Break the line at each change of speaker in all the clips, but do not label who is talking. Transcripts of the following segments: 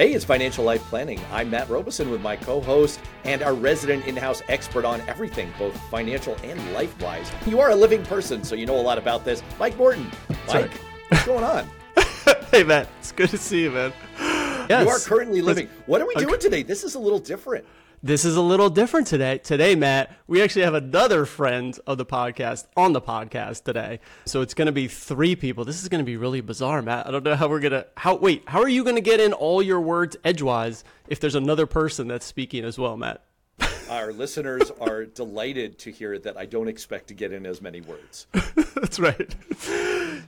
Hey, it's Financial Life Planning. I'm Matt Robison with my co host and our resident in house expert on everything, both financial and life wise. You are a living person, so you know a lot about this. Mike Morton. Mike, what's going on?
hey, Matt. It's good to see you, man.
Yes. You are currently living. What are we doing today? This is a little different.
This is a little different today. Today, Matt, we actually have another friend of the podcast on the podcast today. So it's going to be three people. This is going to be really bizarre, Matt. I don't know how we're going to how wait, how are you going to get in all your words edgewise if there's another person that's speaking as well, Matt?
Our listeners are delighted to hear that I don't expect to get in as many words.
That's right.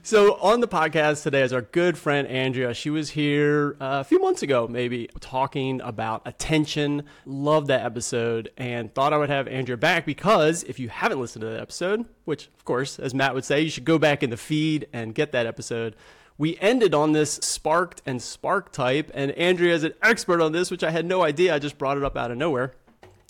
So, on the podcast today is our good friend Andrea. She was here uh, a few months ago, maybe, talking about attention. Loved that episode and thought I would have Andrea back because if you haven't listened to that episode, which, of course, as Matt would say, you should go back in the feed and get that episode we ended on this sparked and spark type and andrea is an expert on this which i had no idea i just brought it up out of nowhere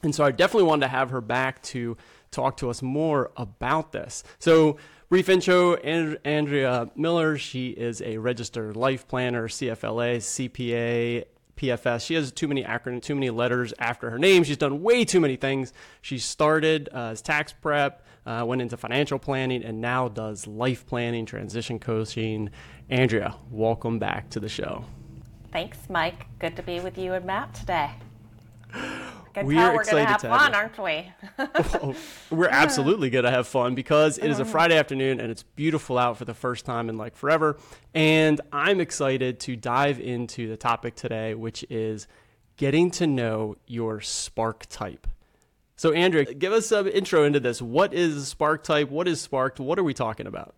and so I definitely wanted to have her back to talk to us more about this. So, brief intro and- Andrea Miller. She is a registered life planner, CFLA, CPA, PFS. She has too many acronyms, too many letters after her name. She's done way too many things. She started uh, as tax prep, uh, went into financial planning, and now does life planning, transition coaching. Andrea, welcome back to the show.
Thanks, Mike. Good to be with you and Matt today.
Can we're tell
we're
excited
gonna have
to
fun,
have
aren't we?
oh, we're absolutely gonna have fun because it is a mm. Friday afternoon and it's beautiful out for the first time in like forever. And I'm excited to dive into the topic today, which is getting to know your spark type. So, Andrea, give us some intro into this. What is spark type? What is sparked? What are we talking about?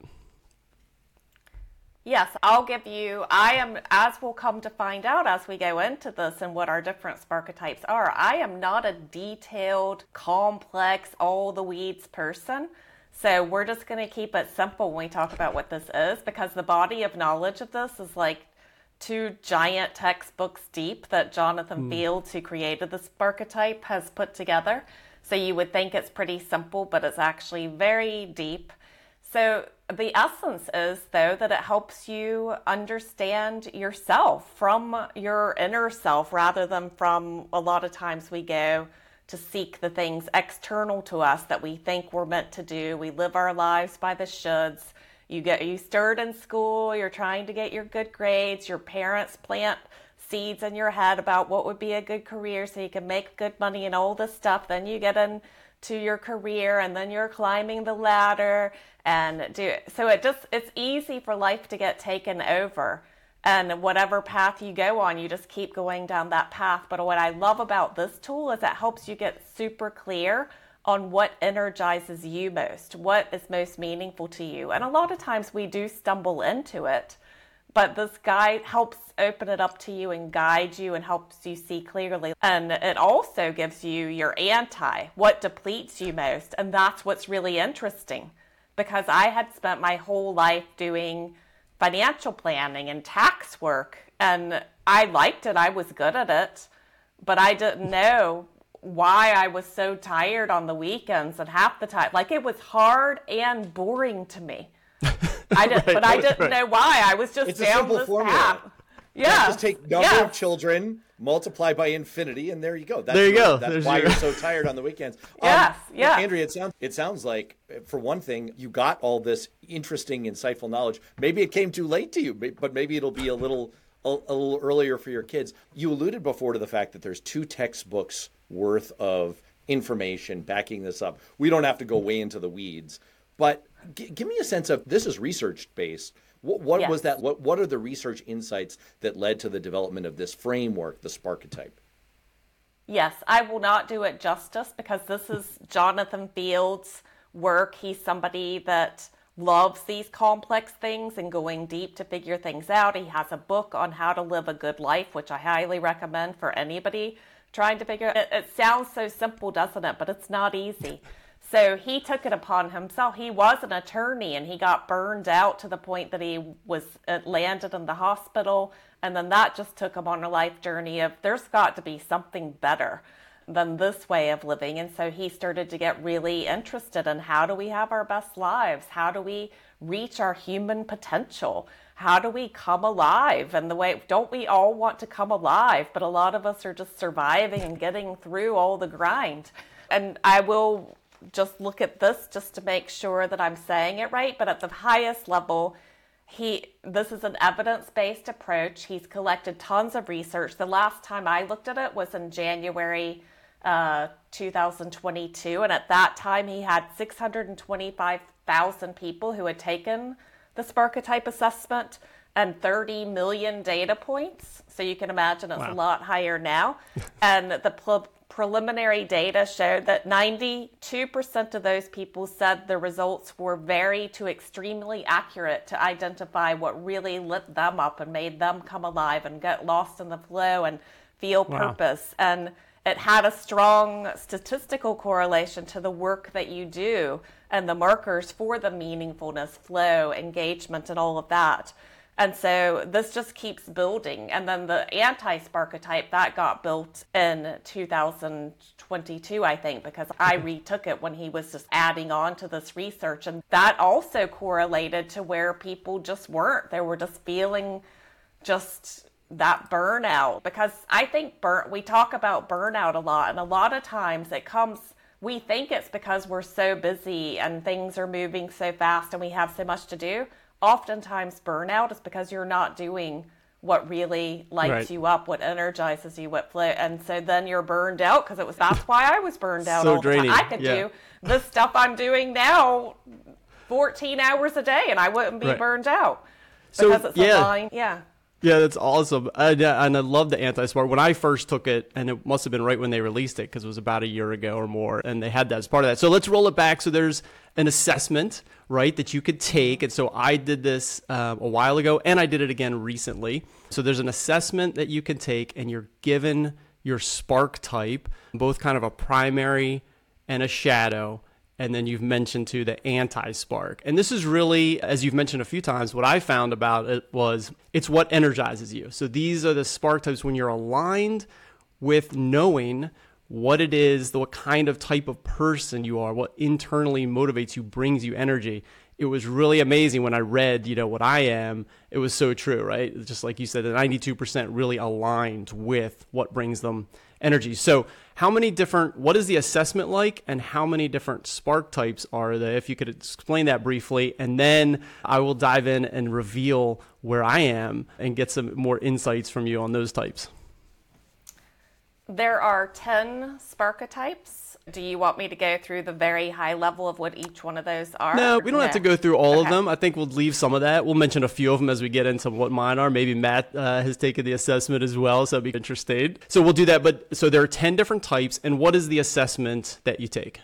Yes, I'll give you, I am, as we'll come to find out as we go into this and what our different sparketypes are, I am not a detailed, complex, all the weeds person. So we're just going to keep it simple when we talk about what this is because the body of knowledge of this is like two giant textbooks deep that Jonathan mm. Fields, who created the sparketype, has put together. So you would think it's pretty simple, but it's actually very deep. So the essence is, though, that it helps you understand yourself from your inner self rather than from a lot of times we go to seek the things external to us that we think we're meant to do. We live our lives by the shoulds. You get you stirred in school, you're trying to get your good grades, your parents plant seeds in your head about what would be a good career so you can make good money and all this stuff. Then you get in to your career and then you're climbing the ladder and do so it just it's easy for life to get taken over and whatever path you go on you just keep going down that path. But what i love about this tool is it helps you get super clear on what energizes you most what is most meaningful to you. And a lot of times we do stumble into it but this guide helps open it up to you and guide you and helps you see clearly. And it also gives you your anti, what depletes you most. And that's what's really interesting because I had spent my whole life doing financial planning and tax work and I liked it. I was good at it, but I didn't know why I was so tired on the weekends and half the time. Like it was hard and boring to me. I did, right, but I didn't right. know why. I was just
it's
down this formula. path.
Yeah, just take number yeah. of children, multiply by infinity, and there you go.
That's there you go.
That's There's why your... you're so tired on the weekends.
yes, um, yeah.
Andrea, it sounds it sounds like for one thing, you got all this interesting, insightful knowledge. Maybe it came too late to you, but maybe it'll be a little a, a little earlier for your kids. You alluded before to the fact that there's two textbooks worth of information backing this up. We don't have to go way into the weeds, but G- give me a sense of this is research based. What, what yes. was that? What What are the research insights that led to the development of this framework, the Sparketype?
Yes, I will not do it justice because this is Jonathan Fields' work. He's somebody that loves these complex things and going deep to figure things out. He has a book on how to live a good life, which I highly recommend for anybody trying to figure it. It sounds so simple, doesn't it? But it's not easy. So he took it upon himself. He was an attorney and he got burned out to the point that he was uh, landed in the hospital. And then that just took him on a life journey of there's got to be something better than this way of living. And so he started to get really interested in how do we have our best lives? How do we reach our human potential? how do we come alive? And the way, don't we all want to come alive? But a lot of us are just surviving and getting through all the grind. And I will just look at this just to make sure that I'm saying it right. But at the highest level, he this is an evidence-based approach. He's collected tons of research. The last time I looked at it was in January uh, 2022, and at that time he had 625,000 people who had taken the Sparketype assessment and 30 million data points. So you can imagine it's wow. a lot higher now. and the pl- preliminary data showed that 92% of those people said the results were very to extremely accurate to identify what really lit them up and made them come alive and get lost in the flow and feel wow. purpose. And it had a strong statistical correlation to the work that you do and the markers for the meaningfulness, flow, engagement, and all of that. And so this just keeps building. And then the anti Sparketype that got built in 2022, I think, because I retook it when he was just adding on to this research. And that also correlated to where people just weren't. They were just feeling just that burnout because I think burn we talk about burnout a lot and a lot of times it comes we think it's because we're so busy and things are moving so fast and we have so much to do oftentimes burnout is because you're not doing what really lights right. you up, what energizes you, what flow, and so then you're burned out because it was that's why I was burned out.
so draining.
I could yeah. do the stuff I'm doing now, 14 hours a day, and I wouldn't be right. burned out because so, it's yeah. line. Yeah.
Yeah, that's awesome. Uh, yeah, and I love the anti-spark. When I first took it, and it must have been right when they released it because it was about a year ago or more, and they had that as part of that. So let's roll it back. So there's an assessment, right, that you could take. And so I did this uh, a while ago, and I did it again recently. So there's an assessment that you can take, and you're given your spark type, both kind of a primary and a shadow and then you've mentioned to the anti-spark. And this is really as you've mentioned a few times what i found about it was it's what energizes you. So these are the spark types when you're aligned with knowing what it is what kind of type of person you are what internally motivates you brings you energy it was really amazing when i read you know what i am it was so true right just like you said the 92% really aligned with what brings them energy so how many different, what is the assessment like, and how many different spark types are there? If you could explain that briefly, and then I will dive in and reveal where I am and get some more insights from you on those types.
There are 10 Sparketypes do you want me to go through the very high level of what each one of those are?
No, we don't no. have to go through all okay. of them. I think we'll leave some of that. We'll mention a few of them as we get into what mine are. Maybe Matt uh, has taken the assessment as well, so I'd be interested. So we'll do that. But so there are 10 different types. And what is the assessment that you take?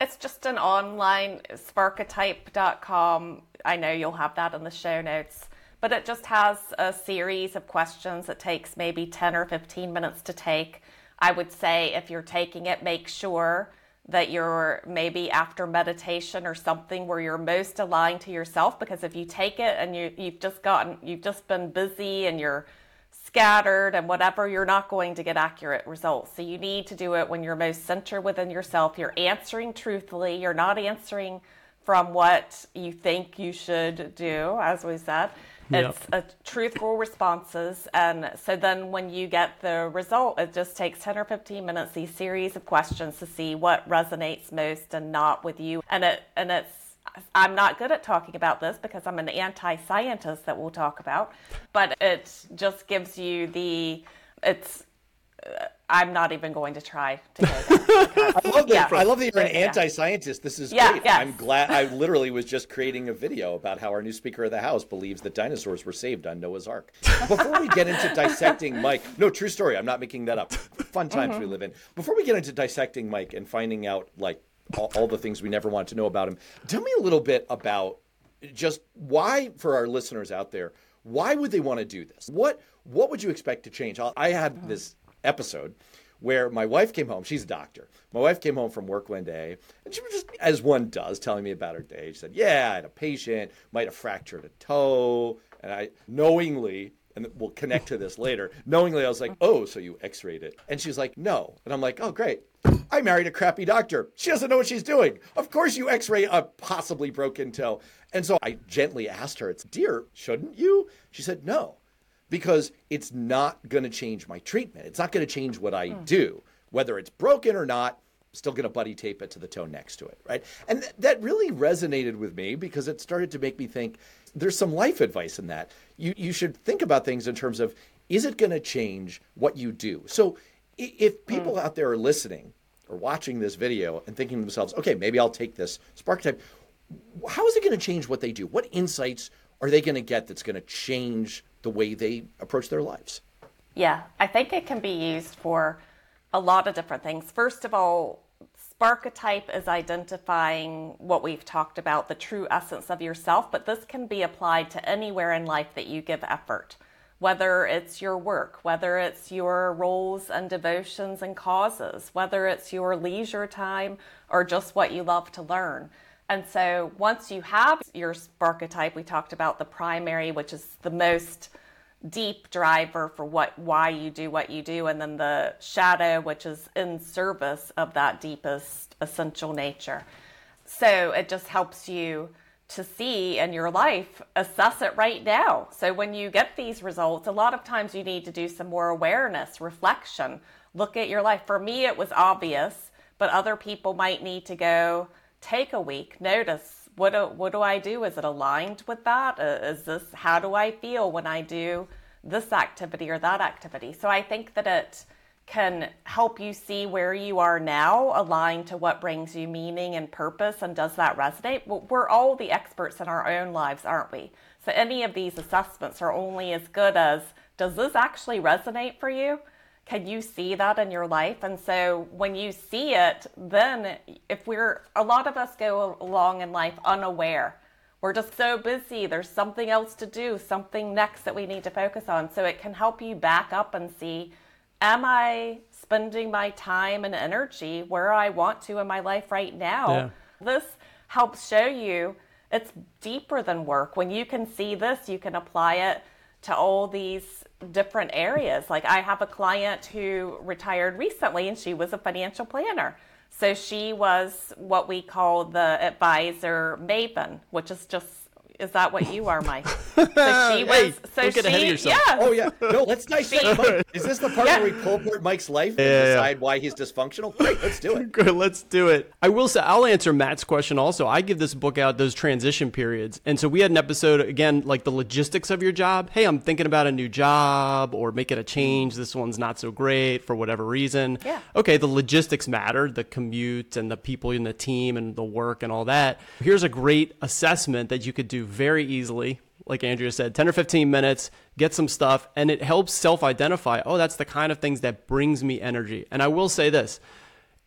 It's just an online sparketype.com. I know you'll have that in the show notes but it just has a series of questions. It takes maybe 10 or 15 minutes to take. I would say if you're taking it, make sure that you're maybe after meditation or something where you're most aligned to yourself because if you take it and you you've just gotten you've just been busy and you're scattered and whatever you're not going to get accurate results. So you need to do it when you're most centered within yourself. You're answering truthfully. You're not answering from what you think you should do as we said it's yep. a truthful responses. And so then when you get the result, it just takes 10 or 15 minutes, these series of questions to see what resonates most and not with you. And it, and it's, I'm not good at talking about this because I'm an anti-scientist that we'll talk about, but it just gives you the, it's, uh, I'm not even going to try to go
there. love that. Yeah. I love that you're an anti-scientist. This is yeah, great. Yes. I'm glad. I literally was just creating a video about how our new Speaker of the House believes that dinosaurs were saved on Noah's Ark. Before we get into dissecting Mike, no, true story. I'm not making that up. Fun times mm-hmm. we live in. Before we get into dissecting Mike and finding out like all, all the things we never wanted to know about him, tell me a little bit about just why, for our listeners out there, why would they want to do this? What what would you expect to change? I had this episode where my wife came home. She's a doctor. My wife came home from work one day, and she was just, as one does, telling me about her day. She said, "Yeah, I had a patient, might have fractured a toe," and I knowingly and we'll connect to this later. Knowingly, I was like, oh, so you x rayed it. And she's like, no. And I'm like, oh, great. I married a crappy doctor. She doesn't know what she's doing. Of course, you x ray a possibly broken toe. And so I gently asked her, it's, dear, shouldn't you? She said, no, because it's not going to change my treatment. It's not going to change what I hmm. do. Whether it's broken or not, I'm still going to buddy tape it to the toe next to it, right? And th- that really resonated with me because it started to make me think there's some life advice in that. You you should think about things in terms of is it going to change what you do? So if hmm. people out there are listening or watching this video and thinking to themselves, okay, maybe I'll take this spark type, how is it going to change what they do? What insights are they going to get that's going to change the way they approach their lives?
Yeah, I think it can be used for a lot of different things. First of all, Sparketype is identifying what we've talked about, the true essence of yourself, but this can be applied to anywhere in life that you give effort, whether it's your work, whether it's your roles and devotions and causes, whether it's your leisure time or just what you love to learn. And so once you have your Sparketype, we talked about the primary, which is the most deep driver for what why you do what you do and then the shadow which is in service of that deepest essential nature. So it just helps you to see in your life assess it right now. So when you get these results a lot of times you need to do some more awareness reflection. Look at your life. For me it was obvious but other people might need to go take a week notice what do, what do I do? Is it aligned with that? Uh, this how do I feel when I do this activity or that activity? So I think that it can help you see where you are now aligned to what brings you meaning and purpose and does that resonate? We're all the experts in our own lives, aren't we? So any of these assessments are only as good as does this actually resonate for you? Can you see that in your life? And so when you see it, then if we're, a lot of us go along in life unaware. We're just so busy. There's something else to do, something next that we need to focus on. So it can help you back up and see, am I spending my time and energy where I want to in my life right now?
Yeah.
This helps show you it's deeper than work. When you can see this, you can apply it to all these different areas. Like I have a client who retired recently and she was a financial planner. So she was what we call the advisor maven, which is just is that what you are, Mike? So she was
Hey,
so
don't get
she
ahead of yourself.
yeah.
Oh yeah, no. Let's dissect. Mike. Is this the part
Yeah.
where we pull apart Mike's life and
Yeah, yeah.
decide why he's dysfunctional? Great, let's do it.
Good, let's do it. I will say, I'll answer Matt's question also. I give this book out those transition periods. And so we had an episode, again, like the logistics of your job. Hey, I'm thinking about a new job or making a change. This one's not so great for whatever reason.
Yeah.
Okay, the logistics matter, the commute and the people in the team and the work and all that. Here's a great assessment that you could do very easily. Like Andrea said, 10 or 15 minutes, get some stuff, and it helps self identify. Oh, that's the kind of things that brings me energy. And I will say this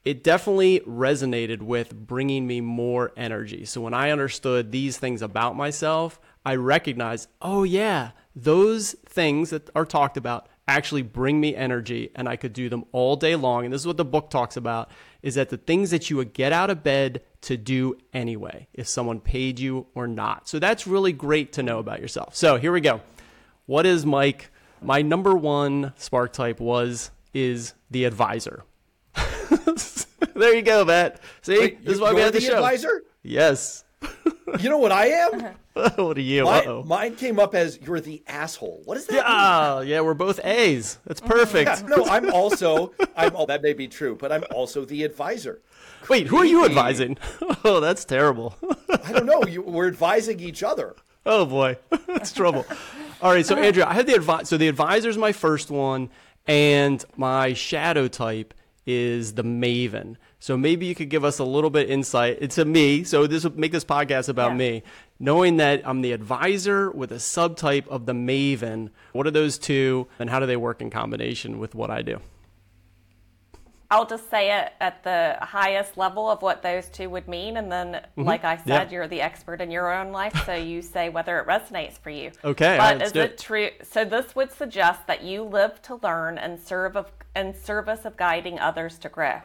it definitely resonated with bringing me more energy. So when I understood these things about myself, I recognized, oh, yeah, those things that are talked about actually bring me energy and I could do them all day long. And this is what the book talks about is that the things that you would get out of bed to do anyway, if someone paid you or not. So that's really great to know about yourself. So here we go. What is Mike? My number one spark type was is the advisor. there you go, Matt. See,
Wait,
this is why we had the,
the
show.
advisor?
Yes.
You know what I am? Uh-huh.
what are you?
My,
Uh-oh.
mine came up as you're the asshole. What is that?
Yeah, uh, yeah, we're both A's. That's mm-hmm. perfect.
mean? No, I'm also. I'm. Oh, that may be true, but I'm also the advisor.
Wait, who are you advising? Oh, that's terrible.
I don't know. You, we're advising each other.
Oh boy, that's trouble. All right, so Andrea, I had the advi- so the advisor's my first one, and my shadow type is the Maven. So maybe you could give us a little bit insight. It's a me, so this will make this podcast about
Yeah.
me. Knowing that I'm the advisor with a subtype of the Maven, what are those two, and how do they work in combination with what I do?
I'll just say it at the highest level of what those two would mean. And then, mm-hmm. like I said,
Yeah.
you're the expert in your own life. So you say whether it resonates for you.
Okay,
But
right,
is it. true? So this would suggest that you live to learn and serve of, in service of guiding others to grow.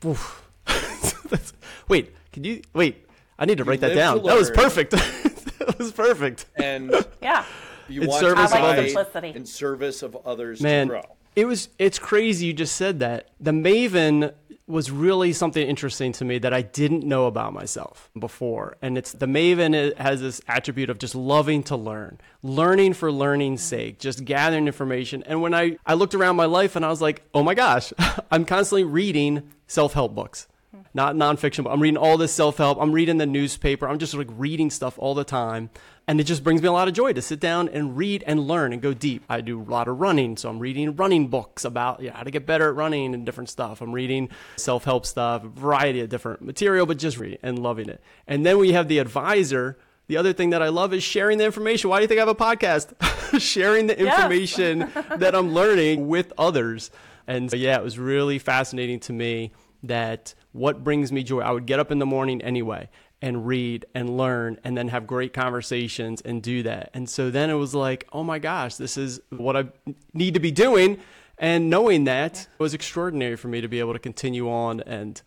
That's- wait, can you wait? I need to write that down. That was perfect. that was perfect.
And
Yeah.
You
in
want
service of others.
simplicity.
in service of others
Man,
to grow.
it was it's crazy you just said that. The Maven was really something interesting to me that I didn't know about myself before. And it's the Maven has this attribute of just loving to learn, learning for learning's sake, just gathering information. And when I, I looked around my life and I was like, oh my gosh, I'm constantly reading self help books. Not nonfiction, but I'm reading all this self help. I'm reading the newspaper. I'm just like reading stuff all the time. And it just brings me a lot of joy to sit down and read and learn and go deep. I do a lot of running, so I'm reading running books about you know, how to get better at running and different stuff. I'm reading self help stuff, a variety of different material, but just reading and loving it. And then we have the advisor. The other thing that I love is sharing the information. Why do you think I have a podcast? sharing the information that I'm learning with others. And so, yeah, it was really fascinating to me that what brings me joy, I would get up in the morning anyway and read and learn and then have great conversations and do that. And so then it was like, oh my gosh, this is what I need to be doing. And knowing that was extraordinary for me to be able to continue on and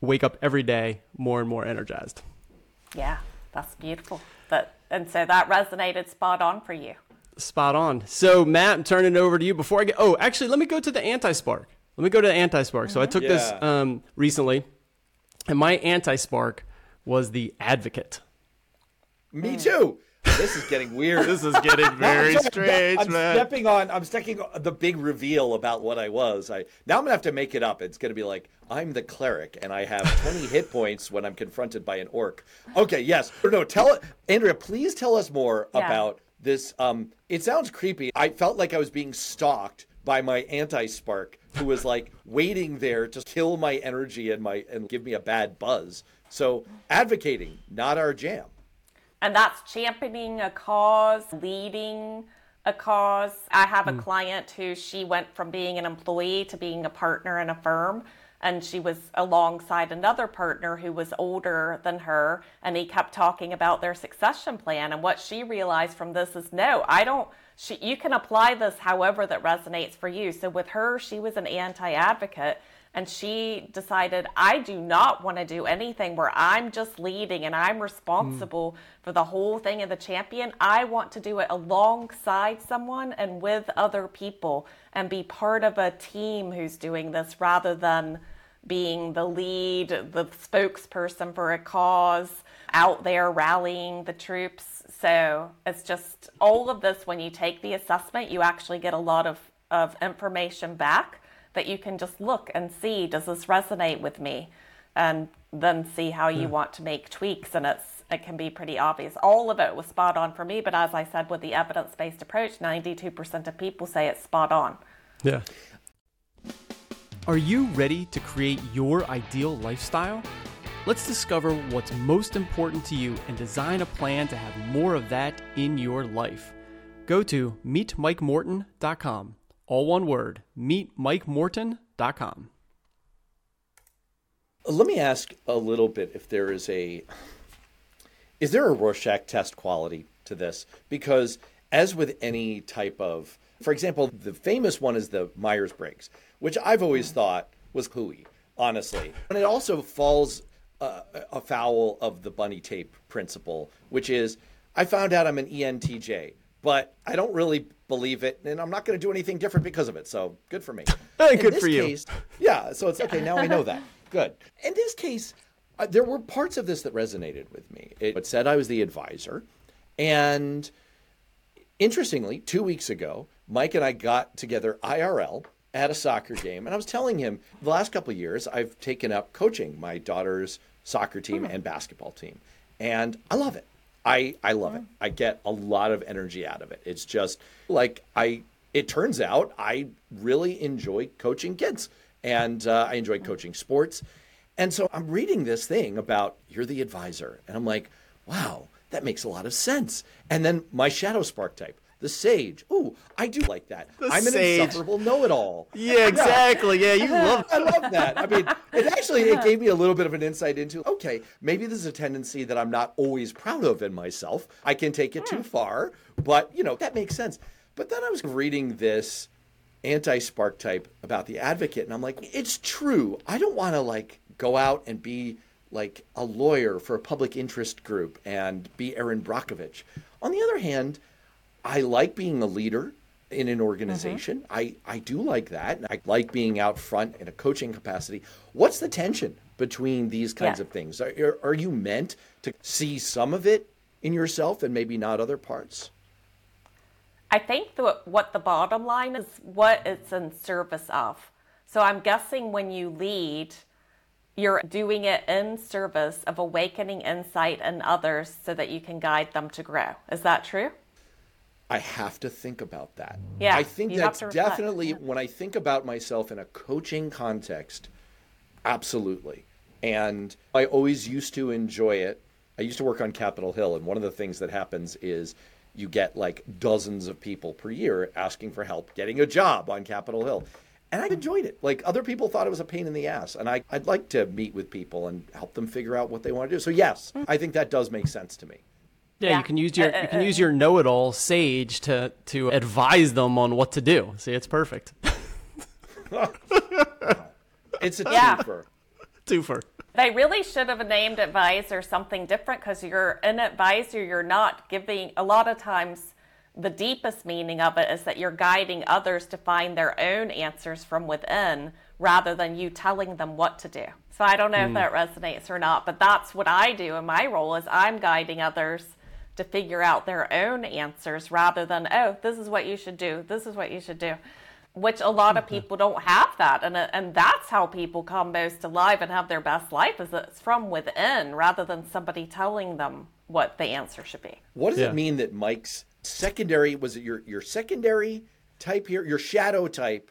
wake up every day more and more energized.
Yeah, that's beautiful. That and so that resonated spot on for you.
Spot on. So, Matt, I'm turning it over to you. Before I get, oh, actually, let me go to the anti spark. Let me go to the anti spark. So, I took this um, recently, and my anti spark was the advocate.
Me too. This is getting weird.
This is getting
I'm
very
sorry,
strange,
I'm
man.
stepping on. I'm stepping on the big reveal about what I was. I now I'm gonna have to make it up. It's gonna be like I'm the cleric and I have 20 hit points when I'm confronted by an orc. Okay, yes. No, tell it, Andrea. Please tell us more
Yeah.
about this. Um, it sounds creepy. I felt like I was being stalked by my anti-spark, who was like waiting there to kill my energy and my and give me a bad buzz. So advocating, not our jam.
And that's championing a cause, leading a cause. I have a hmm. client who she went from being an employee to being a partner in a firm. And she was alongside another partner who was older than her. And he kept talking about their succession plan. And what she realized from this is no, I don't. She, you can apply this however that resonates for you. So with her, she was an anti advocate and she decided i do not want to do anything where i'm just leading and i'm responsible hmm. for the whole thing of the champion i want to do it alongside someone and with other people and be part of a team who's doing this rather than being the lead the spokesperson for a cause out there rallying the troops. So it's just all of this when you take the assessment you actually get a lot of, of information back that you can just look and see does this resonate with me? And then see how you hmm. want to make tweaks and it's it can be pretty obvious. All of it was spot on for me but as i said with the evidence-based approach 92% of people say it's spot on.
Yeah. Are you ready to create your ideal lifestyle? Let's discover what's most important to you and design a plan to have more of that in your life. Go to meetmikemorton.com. All one word, meetmikemorton.com.
Uh, let me ask a little bit if there is a is there a Rorschach test quality to this? Because as with any type of, for example, the famous one is the Myers Briggs, which I've always thought was hooey, honestly, and it also falls uh, afoul of the buddy tape principle, which is I found out I'm an ENTJ, but I don't really believe it, and I'm not going to do anything different because of it. So good for me.
Hey, good for you.
case, yeah, so it's okay. Now I know that. Good. In this case, uh, there were parts of this that resonated with me. It, it said I was the advisor, and interestingly, two weeks ago, Mike and I got together IRL at a soccer game, and I was telling him the last couple of years I've taken up coaching my daughter's soccer team hmm. and basketball team, and I love it. I I love it. Hmm. I get a lot of energy out of it. It's just like I. It turns out I really enjoy coaching kids, and uh, I enjoy hmm. coaching sports. And so I'm reading this thing about you're the advisor, and I'm like, wow, that makes a lot of sense. And then my shadow spark type, the sage. Ooh, I do like that. I'm an
sage.
insufferable know-it-all.
Yeah, exactly. Yeah, you love that.
I love that. I mean, it actually it gave me a little bit of an insight into okay, maybe this is a tendency that I'm not always proud of in myself. I can take it too hmm. far, but you know that makes sense. But then I was reading this anti-spark type about the advocate, and I'm like, it's true. I don't want to like go out and be like a lawyer for a public interest group and be Erin Brockovich. On the other hand, I like being a leader in an organization. Mm-hmm. I, I do like that. I like being out front in a coaching capacity. What's the tension between these kinds yeah. of things? Are, are you meant to see some of it in yourself and maybe not other parts?
I think the, what the bottom line is what it's in service of. So I'm guessing when you lead, you're doing it in service of awakening insight in others so that you can guide them to grow. Is that true?
I have to think about that.
Yeah,
I think that's definitely when I think about myself in a coaching context, absolutely. And I always used to enjoy it. I used to work on Capitol Hill, and one of the things that happens is you get like dozens of people per year asking for help getting a job on Capitol Hill. And I enjoyed it. Like other people thought it was a pain in the ass. And I, I'd like to meet with people and help them figure out what they want to do. So yes, I think that does make sense to me.
Yeah, yeah. you can use your you can use your know-it-all sage to to advise them on what to do. See, it's perfect.
it's a yeah. twofer.
Twofer.
They really should have named advisor something different because you're an advisor, you're not giving, a lot of times, the deepest meaning of it is that you're guiding others to find their own answers from within rather than you telling them what to do. So I don't know mm. if hmm. that resonates or not, but that's what I do in my role is I'm guiding others to figure out their own answers rather than, oh, this is what you should do. This is what you should do which a lot of mm-hmm. people don't have that and uh, and that's how people come most alive and have their best life is it's from within rather than somebody telling them what the answer should be
what does yeah. it mean that mike's secondary was it your your secondary type here your shadow type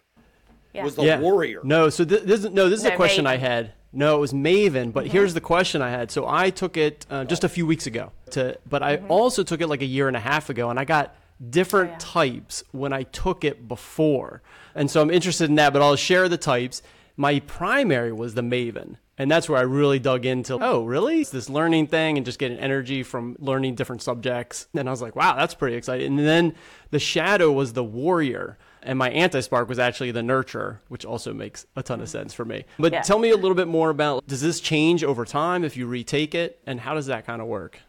yeah. was the yeah. warrior
no so this, this no this is no, a question maven. i had no it was maven but mm-hmm. here's the question i had so i took it uh, just a few weeks ago to but i mm-hmm. also took it like a year and a half ago and i got different oh, yeah. types when I took it before. And so I'm interested in that, but I'll share the types. My primary was the Maven. And that's where I really dug into, oh, really? It's this learning thing and just getting energy from learning different subjects. And I was like, wow, that's pretty exciting. And then the Shadow was the Warrior. And my anti spark was actually the Nurturer, which also makes a ton of sense for me. But yeah. tell me a little bit more about does this change over time if you retake it? And how does that kind of work?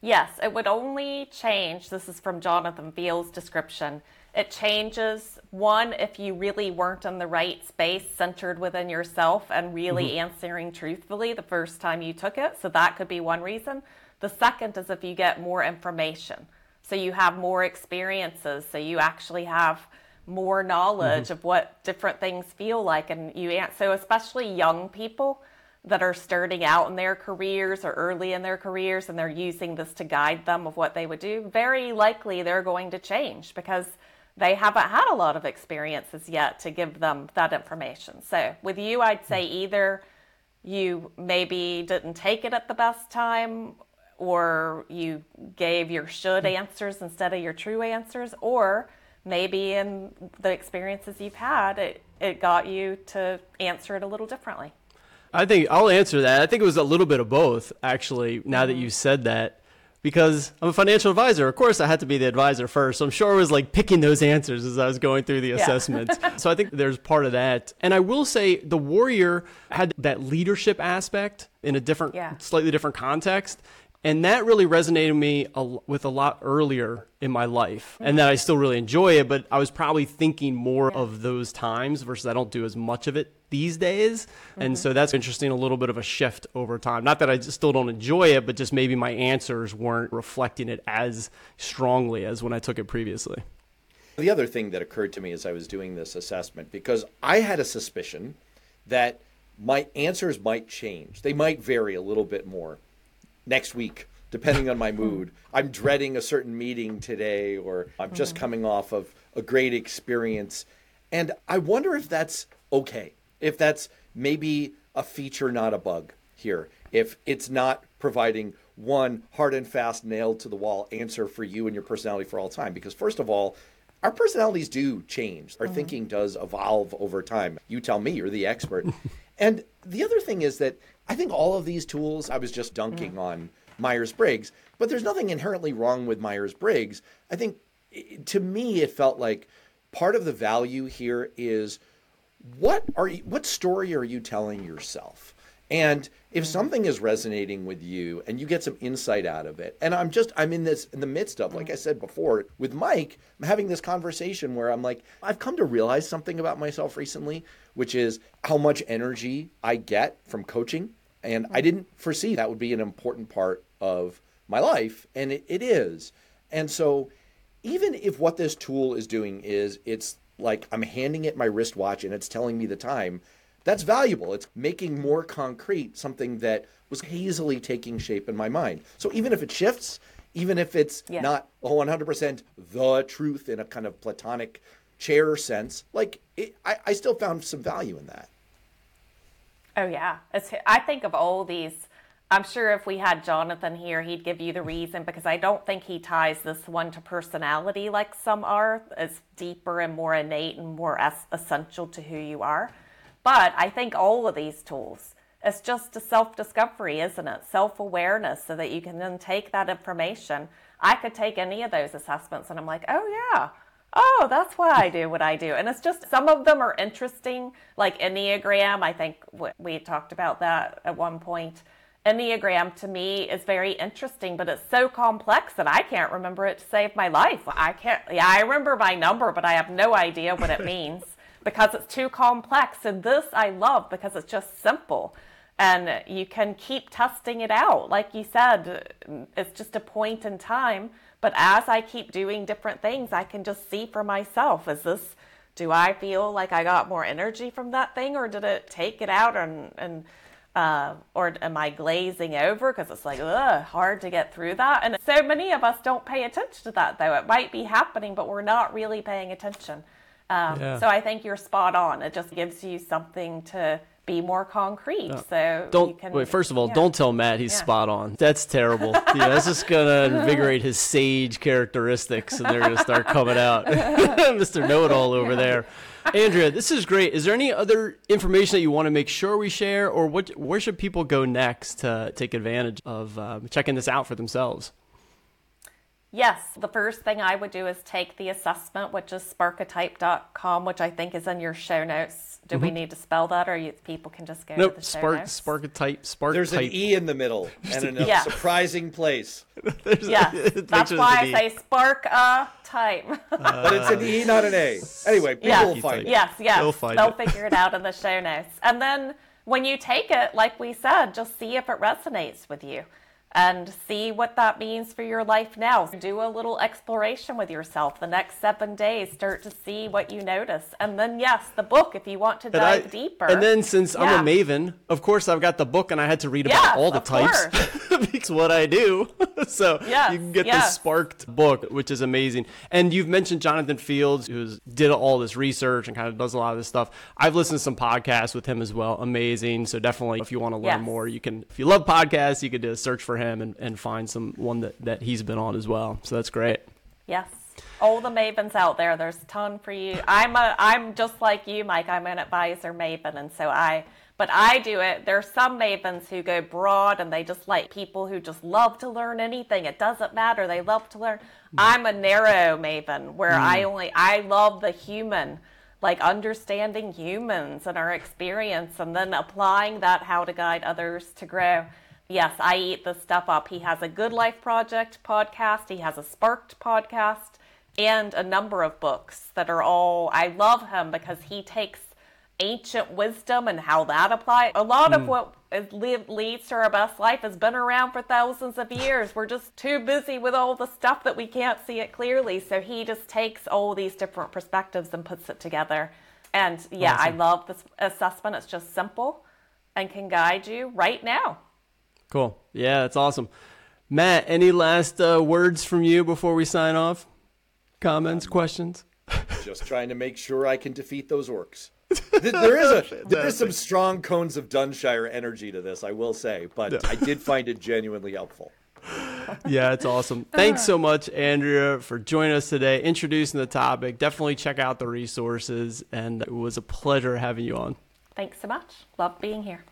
Yes, it would only change. This is from Jonathan Fields' description. It changes one if you really weren't in the right space, centered within yourself, and really mm-hmm. answering truthfully the first time you took it. So that could be one reason. The second is if you get more information. So you have more experiences. So you actually have more knowledge mm-hmm. of what different things feel like. And you, so especially young people, that are starting out in their careers or early in their careers and they're using this to guide them of what they would do, very likely they're going to change because they haven't had a lot of experiences yet to give them that information. So with you, I'd say either you maybe didn't take it at the best time or you gave your should answers instead of your true answers or maybe in the experiences you've had it, it got you to answer it a little differently
I think I'll answer that. I think it was a little bit of both, actually, now that mm-hmm. you said that. Because I'm a financial advisor. Of course, I had to be the advisor first. So I'm sure I was like picking those answers as I was going through the yeah. assessment. so I think there's part of that. And I will say the Warrior had that leadership aspect in a different, yeah. slightly different context. And that really resonated with me with a lot earlier in my life. And that I still really enjoy it, but I was probably thinking more of those times versus I don't do as much of it these days. Mm-hmm. And so that's interesting, a little bit of a shift over time. Not that I still don't enjoy it, but just maybe my answers weren't reflecting it as strongly as when I took it previously.
The other thing that occurred to me as I was doing this assessment, because I had a suspicion that my answers might change, they might vary a little bit more next week, depending on my mood. I'm dreading a certain meeting today, or I'm just mm-hmm. coming off of a great experience. And I wonder if that's okay, if that's maybe a feature, not a bug here, if it's not providing one hard and fast, nailed to the wall answer for you and your personality for all time. Because, first of all, our personalities do change. Our mm-hmm. thinking does evolve over time. You tell me, you're the expert. and the other thing is that I think all of these tools, I was just dunking mm. on Myers Briggs, but there's nothing inherently wrong with Myers Briggs. I think to me, it felt like part of the value here is what are you, what story are you telling yourself? And if something is resonating with you and you get some insight out of it, and I'm just, I'm in this, in the midst of, like I said before, with Mike, I'm having this conversation where I'm like, I've come to realize something about myself recently, which is how much energy I get from coaching. And I didn't foresee that would be an important part of my life. And it, it is. And so, even if what this tool is doing is it's like I'm handing it my wristwatch and it's telling me the time, that's valuable. It's making more concrete something that was hazily taking shape in my mind. So even if it shifts, even if it's
Yeah.
not 100% the truth in a kind of platonic chair sense, like it, I, I still found some value in that.
Oh yeah, it's. I think of all these. I'm sure if we had Jonathan here, he'd give you the reason because I don't think he ties this one to personality like some are. It's deeper and more innate and more es- essential to who you are. But I think all of these tools, it's just a self discovery, isn't it? Self awareness, so that you can then take that information. I could take any of those assessments and I'm like, oh yeah, oh, that's why I do what I do. And it's just some of them are interesting, like Enneagram. I think we talked about that at one point. Enneagram to me is very interesting, but it's so complex that I can't remember it to save my life. I can't, yeah, I remember my number, but I have no idea what it means because it's too complex. And this I love because it's just simple and you can keep testing it out. Like you said, it's just a point in time. But as I keep doing different things, I can just see for myself is this, do I feel like I got more energy from that thing or did it take it out and, and, uh, or am I glazing over? Because it's like, ugh, hard to get through that. And so many of us don't pay attention to that, though. It might be happening, but we're not really paying attention. Um,
Yeah.
So I think you're spot on. It just gives you something to be more concrete. So
Don't
can,
wait. First of all,
yeah.
don't tell Matt he's
Yeah.
spot on. That's terrible. yeah, that's just gonna invigorate his sage characteristics, and they're gonna start coming out. Mr. Know-it-all over there. Andrea, this is great. Is there any other information that you want to make sure we share, or what? Where should people go next to take advantage of um, checking this out for themselves?
Yes, the first thing I would do is take the assessment, which is sparketype.com, which I think is in your show notes. Do we need to spell that, or you, people can just go
Mm-hmm. Nope.
to the show
Spark,
notes?
spark type, spark
There's an. E in the middle and in a
Yeah.
surprising place.
Yes,
Make
that's why I
there's an E.
say spark a type.
But it's an E, not an A. Anyway, people
Yeah.
will find it.
yes, yes.
They'll find
They'll
it.
figure it out in the show notes. And then when you take it, like we said, just see if it resonates with you and see what that means for your life now. Do a little exploration with yourself the next seven days. Start to see what you notice. And then, yes, the book if you want to
And I-
dive deeper.
And then since
Yeah.
I'm a maven, of course I've got the book and I had to read about
Yes,
all the types because what I do. so
Yes,
you can get the
yes.
sparked book, which is amazing. And you've mentioned Jonathan Fields, who's did all this research and kind of does a lot of this stuff. I've listened to some podcasts with him as well. Amazing. So definitely if you want to learn
Yes.
more, you can if you love podcasts, you could uh, search for him and, and find some one that, that he's been on as well. So that's great.
Yes. All the mavens out there, there's a ton for you. I'm a I'm just like you, Mike. I'm an advisor maven and so I but I do it. There's some mavens who go broad and they just like people who just love to learn anything. It doesn't matter. They love to learn. Mm. I'm a narrow maven where I mm. only I love the human, like understanding humans and our experience and then applying that how to guide others to grow. Yes, I eat this stuff up. He has a Good Life Project podcast, he has a Sparked podcast, and a number of books that are all. I love him because he takes ancient wisdom and how that applies. A lot of hmm. what is, live, leads to our best life has been around for thousands of years. We're just too busy with all the stuff that we can't see it clearly. So he just takes all these different perspectives and puts it together. And yeah, I love this assessment. It's just simple and can guide you right now.
Cool. Yeah, that's awesome. Matt, any last uh, words from you before we sign off? Comments, questions?
Just trying to make sure I can defeat those orcs. There is a there is some strong cones of Dunshire energy to this, I will say, but I did find it genuinely helpful.
Yeah, it's awesome. Thanks so much, Andrea, for joining us today, introducing the topic. Definitely check out the resources, and it was a pleasure having you on.
Thanks so much. Love being here.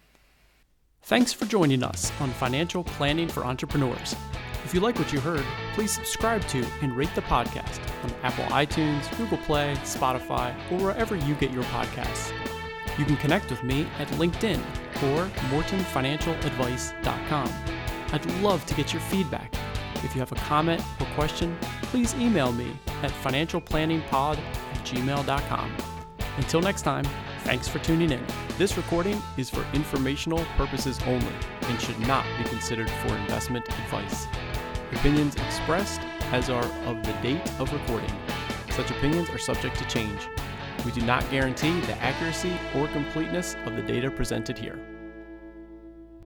Thanks for joining us on Financial Planning for Entrepreneurs. If you like what you heard, please subscribe to and rate the podcast on Apple iTunes, Google Play, Spotify, or wherever you get your podcasts. You can connect with me at LinkedIn
or mortonfinancialadvice.com. I'd love to get your feedback. If you have a comment or question, please email me at financialplanningpod at gmail.com. Until next time, thanks for tuning in. This recording is for informational purposes only and should not be considered for investment advice. Opinions expressed as are of the date of recording. Such opinions are subject to change. We do not guarantee the accuracy or completeness of the data presented here.